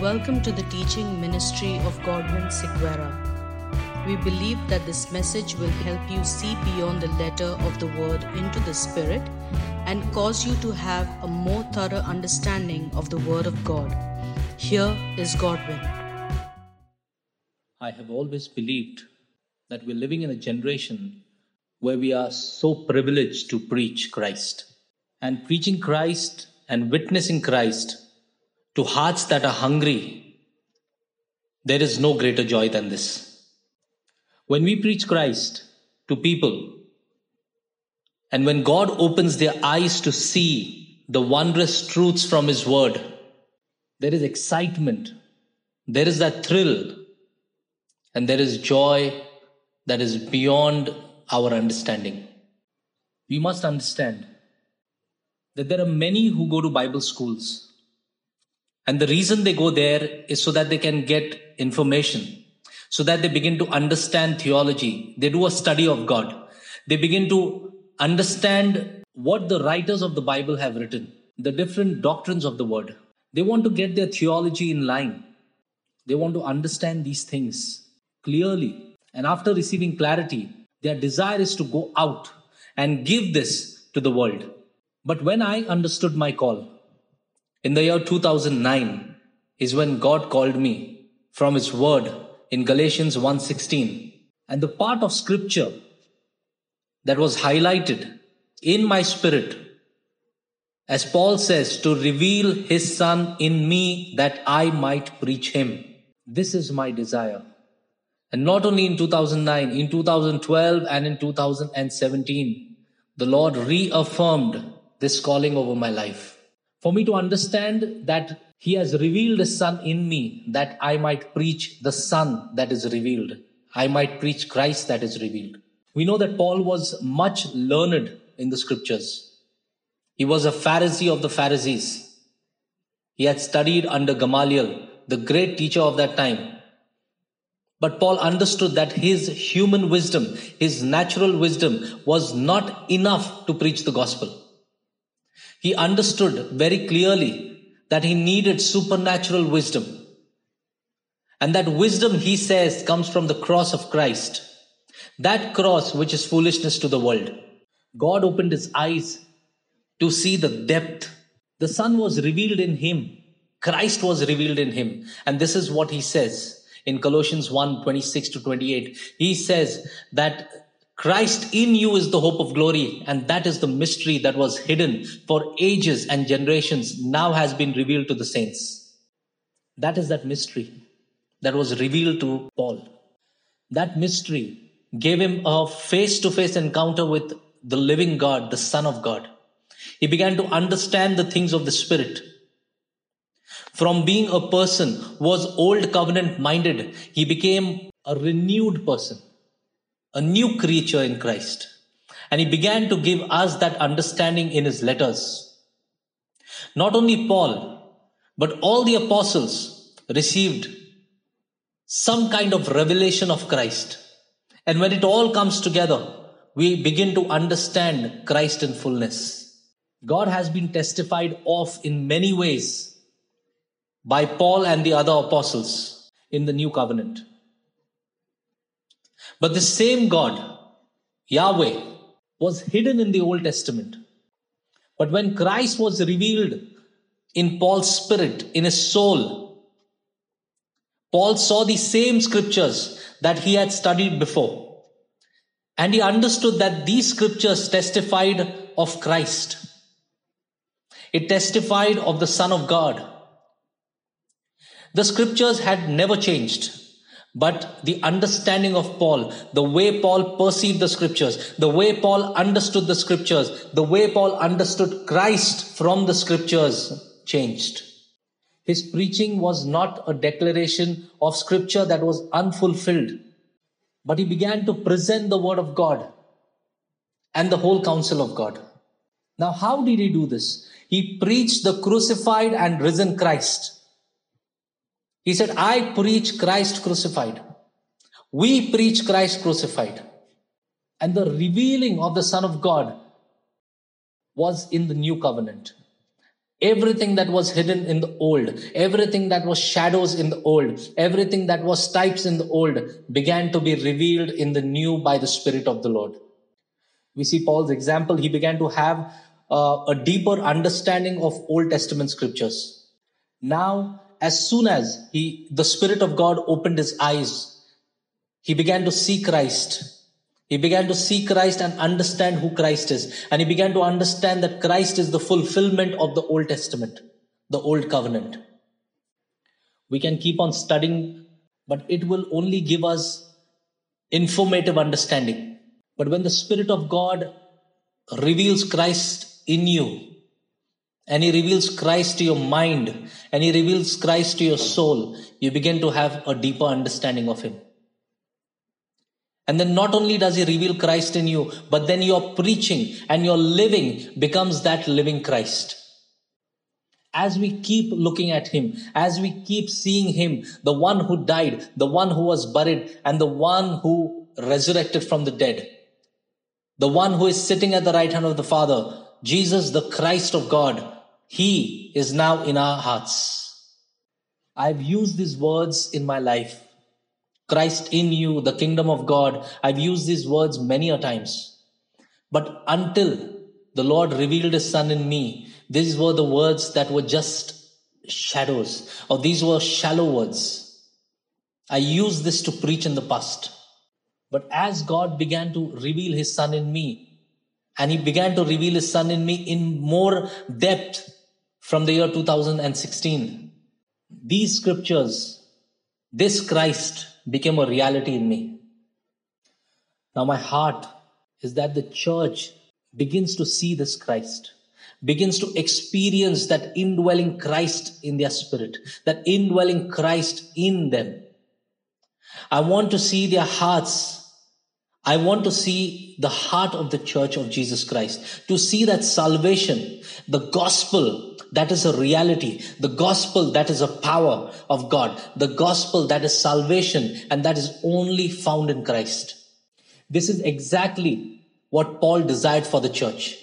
Welcome to the teaching ministry of Godwin Sigwera. We believe that this message will help you see beyond the letter of the word into the spirit and cause you to have a more thorough understanding of the word of God. Here is Godwin. I have always believed that we're living in a generation where we are so privileged to preach Christ. And preaching Christ and witnessing Christ to hearts that are hungry, there is no greater joy than this. When we preach Christ to people, and when God opens their eyes to see the wondrous truths from His Word, there is excitement, there is that thrill, and there is joy that is beyond our understanding. We must understand that there are many who go to Bible schools and the reason they go there is so that they can get information, so that they begin to understand theology. They do a study of God. They begin to understand what the writers of the Bible have written, the different doctrines of the word. They want to get their theology in line. They want to understand these things clearly. And after receiving clarity, their desire is to go out and give this to the world. But when I understood my call, in the year 2009 is when God called me from his word in Galatians 1:16 and the part of scripture that was highlighted in my spirit as Paul says to reveal his son in me that I might preach him. This is my desire. And not only in 2009 in 2012 and in 2017 the Lord reaffirmed this calling over my life for me to understand that he has revealed his son in me that I might preach the son that is revealed. I might preach Christ that is revealed. We know that Paul was much learned in the scriptures. He was a Pharisee of the Pharisees. He had studied under Gamaliel, the great teacher of that time. But Paul understood that his human wisdom, his natural wisdom was not enough to preach the gospel. He understood very clearly that he needed supernatural wisdom. And that wisdom, he says, comes from the cross of Christ. That cross, which is foolishness to the world. God opened his eyes to see the depth. The Son was revealed in him. Christ was revealed in him. And this is what he says in Colossians 1 26 to 28. He says that Christ in you is the hope of glory, and that is the mystery that was hidden for ages and generations, now has been revealed to the saints. That is that mystery that was revealed to Paul. That mystery gave him a face to face encounter with the living God, the Son of God. He began to understand the things of the Spirit. From being a person was old covenant minded, he became a renewed person a new creature in Christ. And he began to give us that understanding in his letters. Not only Paul, but all the apostles received some kind of revelation of Christ. And when it all comes together, we begin to understand Christ in fullness. God has been testified of in many ways by Paul and the other apostles in the new covenant. But the same God, Yahweh, was hidden in the Old Testament. But when Christ was revealed in Paul's spirit, in his soul, Paul saw the same scriptures that he had studied before. And he understood that these scriptures testified of Christ. It testified of the Son of God. The scriptures had never changed. But the understanding of Paul, the way Paul perceived the scriptures, the way Paul understood the scriptures, the way Paul understood Christ from the scriptures changed. His preaching was not a declaration of scripture that was unfulfilled, but he began to present the word of God and the whole counsel of God. Now, how did he do this? He preached the crucified and risen Christ he said, I preach Christ crucified. We preach Christ crucified. And the revealing of the Son of God was in the new covenant. Everything that was hidden in the old, everything that was shadows in the old, everything that was types in the old began to be revealed in the new by the Spirit of the Lord. We see Paul's example. He began to have uh, a deeper understanding of Old Testament scriptures. Now, as soon as he, the Spirit of God opened his eyes, he began to see Christ he began to see Christ and understand who Christ is. And he began to understand that Christ is the fulfillment of the Old Testament, the Old Covenant. We can keep on studying, but it will only give us informative understanding. But when the Spirit of God reveals Christ in you, and He reveals Christ to your mind, and He reveals Christ to your soul, you begin to have a deeper understanding of Him. And then not only does he reveal Christ in you, but then your preaching and your living becomes that living Christ. As we keep looking at him, as we keep seeing him, the one who died, the one who was buried, and the one who resurrected from the dead, the one who is sitting at the right hand of the Father, Jesus, the Christ of God, he is now in our hearts. I've used these words in my life Christ in you, the kingdom of God. I've used these words many a times. But until the Lord revealed his son in me, these were the words that were just shadows, or these were shallow words. I used this to preach in the past. But as God began to reveal his son in me, and he began to reveal his son in me in more depth from the year 2016, these scriptures, this Christ, became a reality in me. Now, my heart is that the church begins to see this Christ, begins to experience that indwelling Christ in their spirit, that indwelling Christ in them. I want to see their hearts. I want to see the heart of the church of Jesus Christ, to see that salvation, the gospel that is a reality. The gospel that is a power of God. The gospel that is salvation and that is only found in Christ. This is exactly what Paul desired for the church.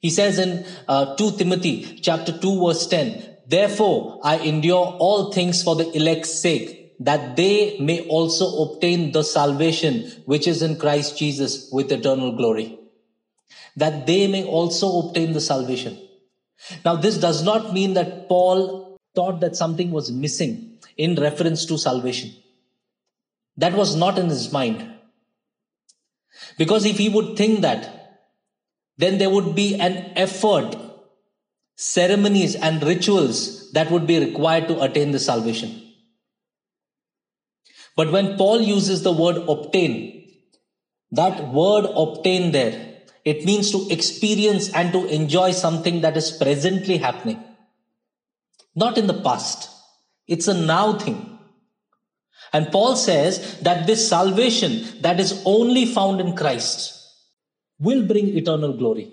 He says in uh, 2 Timothy chapter 2 verse 10, Therefore I endure all things for the elect's sake, that they may also obtain the salvation which is in Christ Jesus with eternal glory. That they may also obtain the salvation. Now, this does not mean that Paul thought that something was missing in reference to salvation. That was not in his mind. Because if he would think that, then there would be an effort, ceremonies, and rituals that would be required to attain the salvation. But when Paul uses the word obtain, that word obtain there it means to experience and to enjoy something that is presently happening. Not in the past. It's a now thing. And Paul says that this salvation that is only found in Christ will bring eternal glory.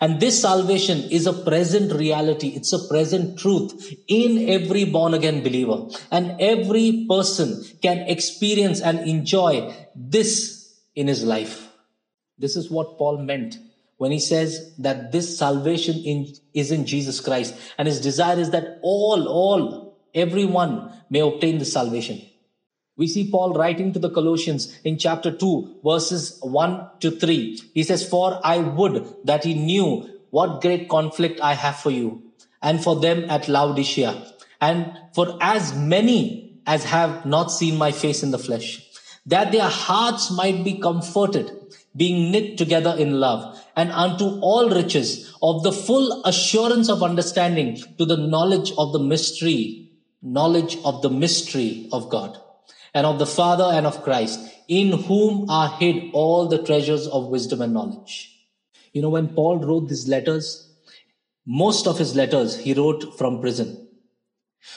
And this salvation is a present reality. It's a present truth in every born again believer. And every person can experience and enjoy this in his life. This is what Paul meant when he says that this salvation in, is in Jesus Christ. And his desire is that all, all, everyone may obtain the salvation. We see Paul writing to the Colossians in chapter 2, verses 1 to 3. He says, For I would that he knew what great conflict I have for you and for them at Laodicea, and for as many as have not seen my face in the flesh, that their hearts might be comforted being knit together in love, and unto all riches of the full assurance of understanding to the knowledge of the mystery, knowledge of the mystery of God, and of the Father and of Christ, in whom are hid all the treasures of wisdom and knowledge. You know, when Paul wrote these letters, most of his letters he wrote from prison.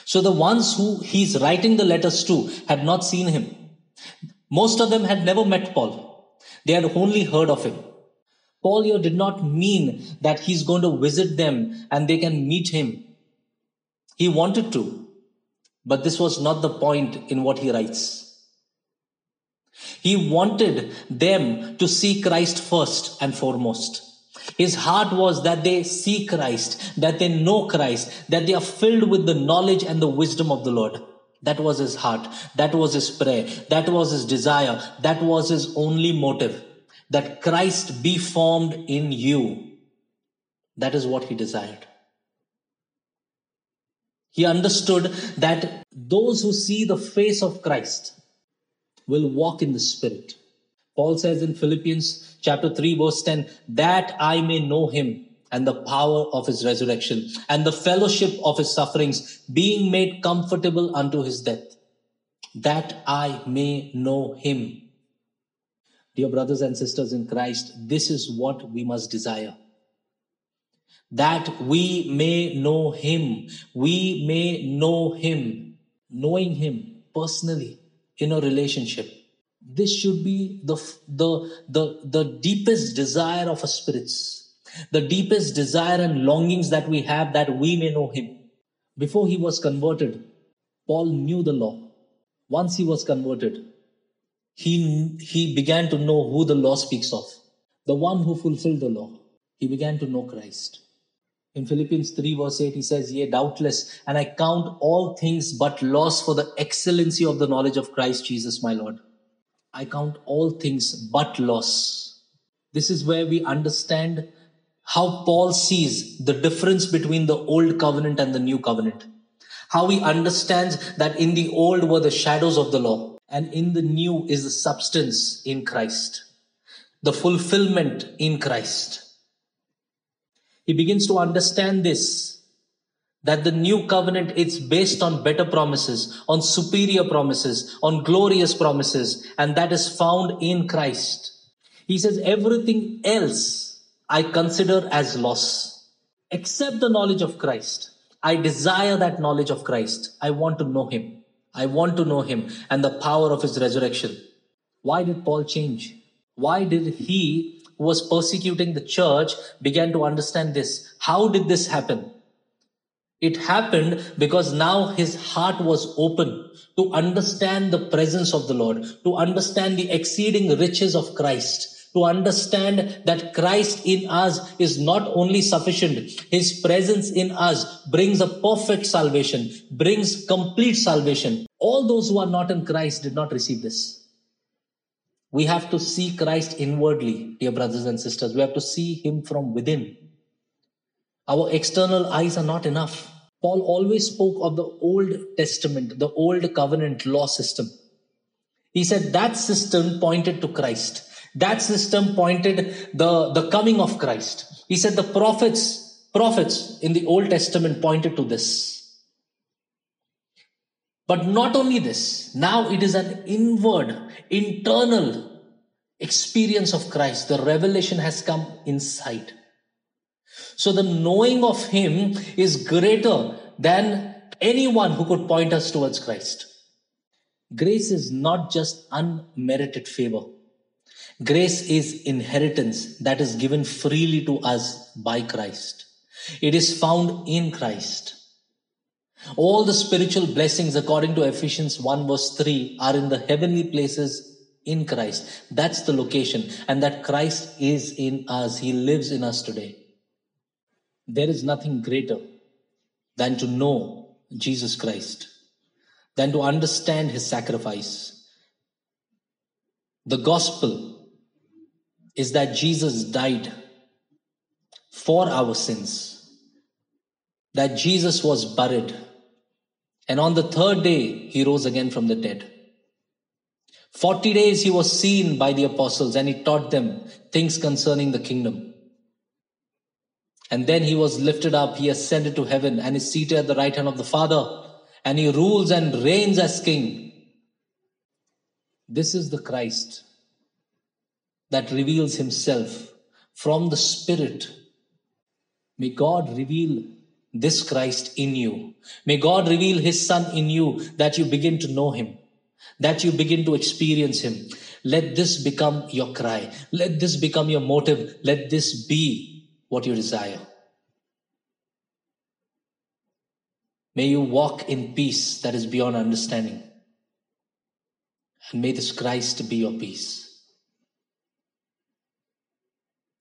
So the ones who he's writing the letters to had not seen him. Most of them had never met Paul. They had only heard of him. Paul here did not mean that he's going to visit them and they can meet him. He wanted to, but this was not the point in what he writes. He wanted them to see Christ first and foremost. His heart was that they see Christ, that they know Christ, that they are filled with the knowledge and the wisdom of the Lord. That was his heart. That was his prayer. That was his desire. That was his only motive. That Christ be formed in you. That is what he desired. He understood that those who see the face of Christ will walk in the Spirit. Paul says in Philippians chapter 3 verse 10, that I may know him and the power of his resurrection and the fellowship of his sufferings being made comfortable unto his death, that I may know him. Dear brothers and sisters in Christ, this is what we must desire. That we may know him. We may know him. Knowing him personally in a relationship this should be the, the, the, the deepest desire of our spirits, the deepest desire and longings that we have that we may know Him. Before he was converted, Paul knew the law. Once he was converted, he, he began to know who the law speaks of, the one who fulfilled the law. He began to know Christ. In Philippians 3 verse 8, he says, Yea, doubtless, and I count all things but loss for the excellency of the knowledge of Christ Jesus my Lord I count all things but loss. This is where we understand how Paul sees the difference between the old covenant and the new covenant. How he understands that in the old were the shadows of the law and in the new is the substance in Christ, the fulfillment in Christ. He begins to understand this that the new covenant is based on better promises on superior promises on glorious promises and that is found in christ. He says everything else i consider as loss except the knowledge of christ. I desire that knowledge of christ. I want to know him. I want to know him and the power of his resurrection. Why did paul change? Why did he who was persecuting the church began to understand this how did this happen it happened because now his heart was open to understand the presence of the Lord, to understand the exceeding riches of Christ, to understand that Christ in us is not only sufficient, his presence in us brings a perfect salvation, brings complete salvation. All those who are not in Christ did not receive this. We have to see Christ inwardly, dear brothers and sisters. We have to see him from within. Our external eyes are not enough. Paul always spoke of the Old Testament, the Old Covenant law system. He said that system pointed to Christ. That system pointed the, the coming of Christ. He said the prophets, prophets in the Old Testament pointed to this. But not only this, now it is an inward, internal experience of Christ. The revelation has come inside. So the knowing of Him is greater than anyone who could point us towards Christ. Grace is not just unmerited favor. Grace is inheritance that is given freely to us by Christ. It is found in Christ. All the spiritual blessings according to Ephesians 1 verse 3 are in the heavenly places in Christ. That's the location and that Christ is in us. He lives in us today. There is nothing greater than to know Jesus Christ, than to understand his sacrifice. The gospel is that Jesus died for our sins, that Jesus was buried, and on the third day he rose again from the dead. 40 days he was seen by the apostles and he taught them things concerning the kingdom. And then he was lifted up, he ascended to heaven and is seated at the right hand of the Father, and he rules and reigns as king. This is the Christ that reveals himself from the Spirit. May God reveal this Christ in you. May God reveal his Son in you that you begin to know him, that you begin to experience him. Let this become your cry. Let this become your motive. Let this be what you desire. May you walk in peace that is beyond understanding. And may this Christ be your peace.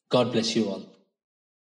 God bless you all.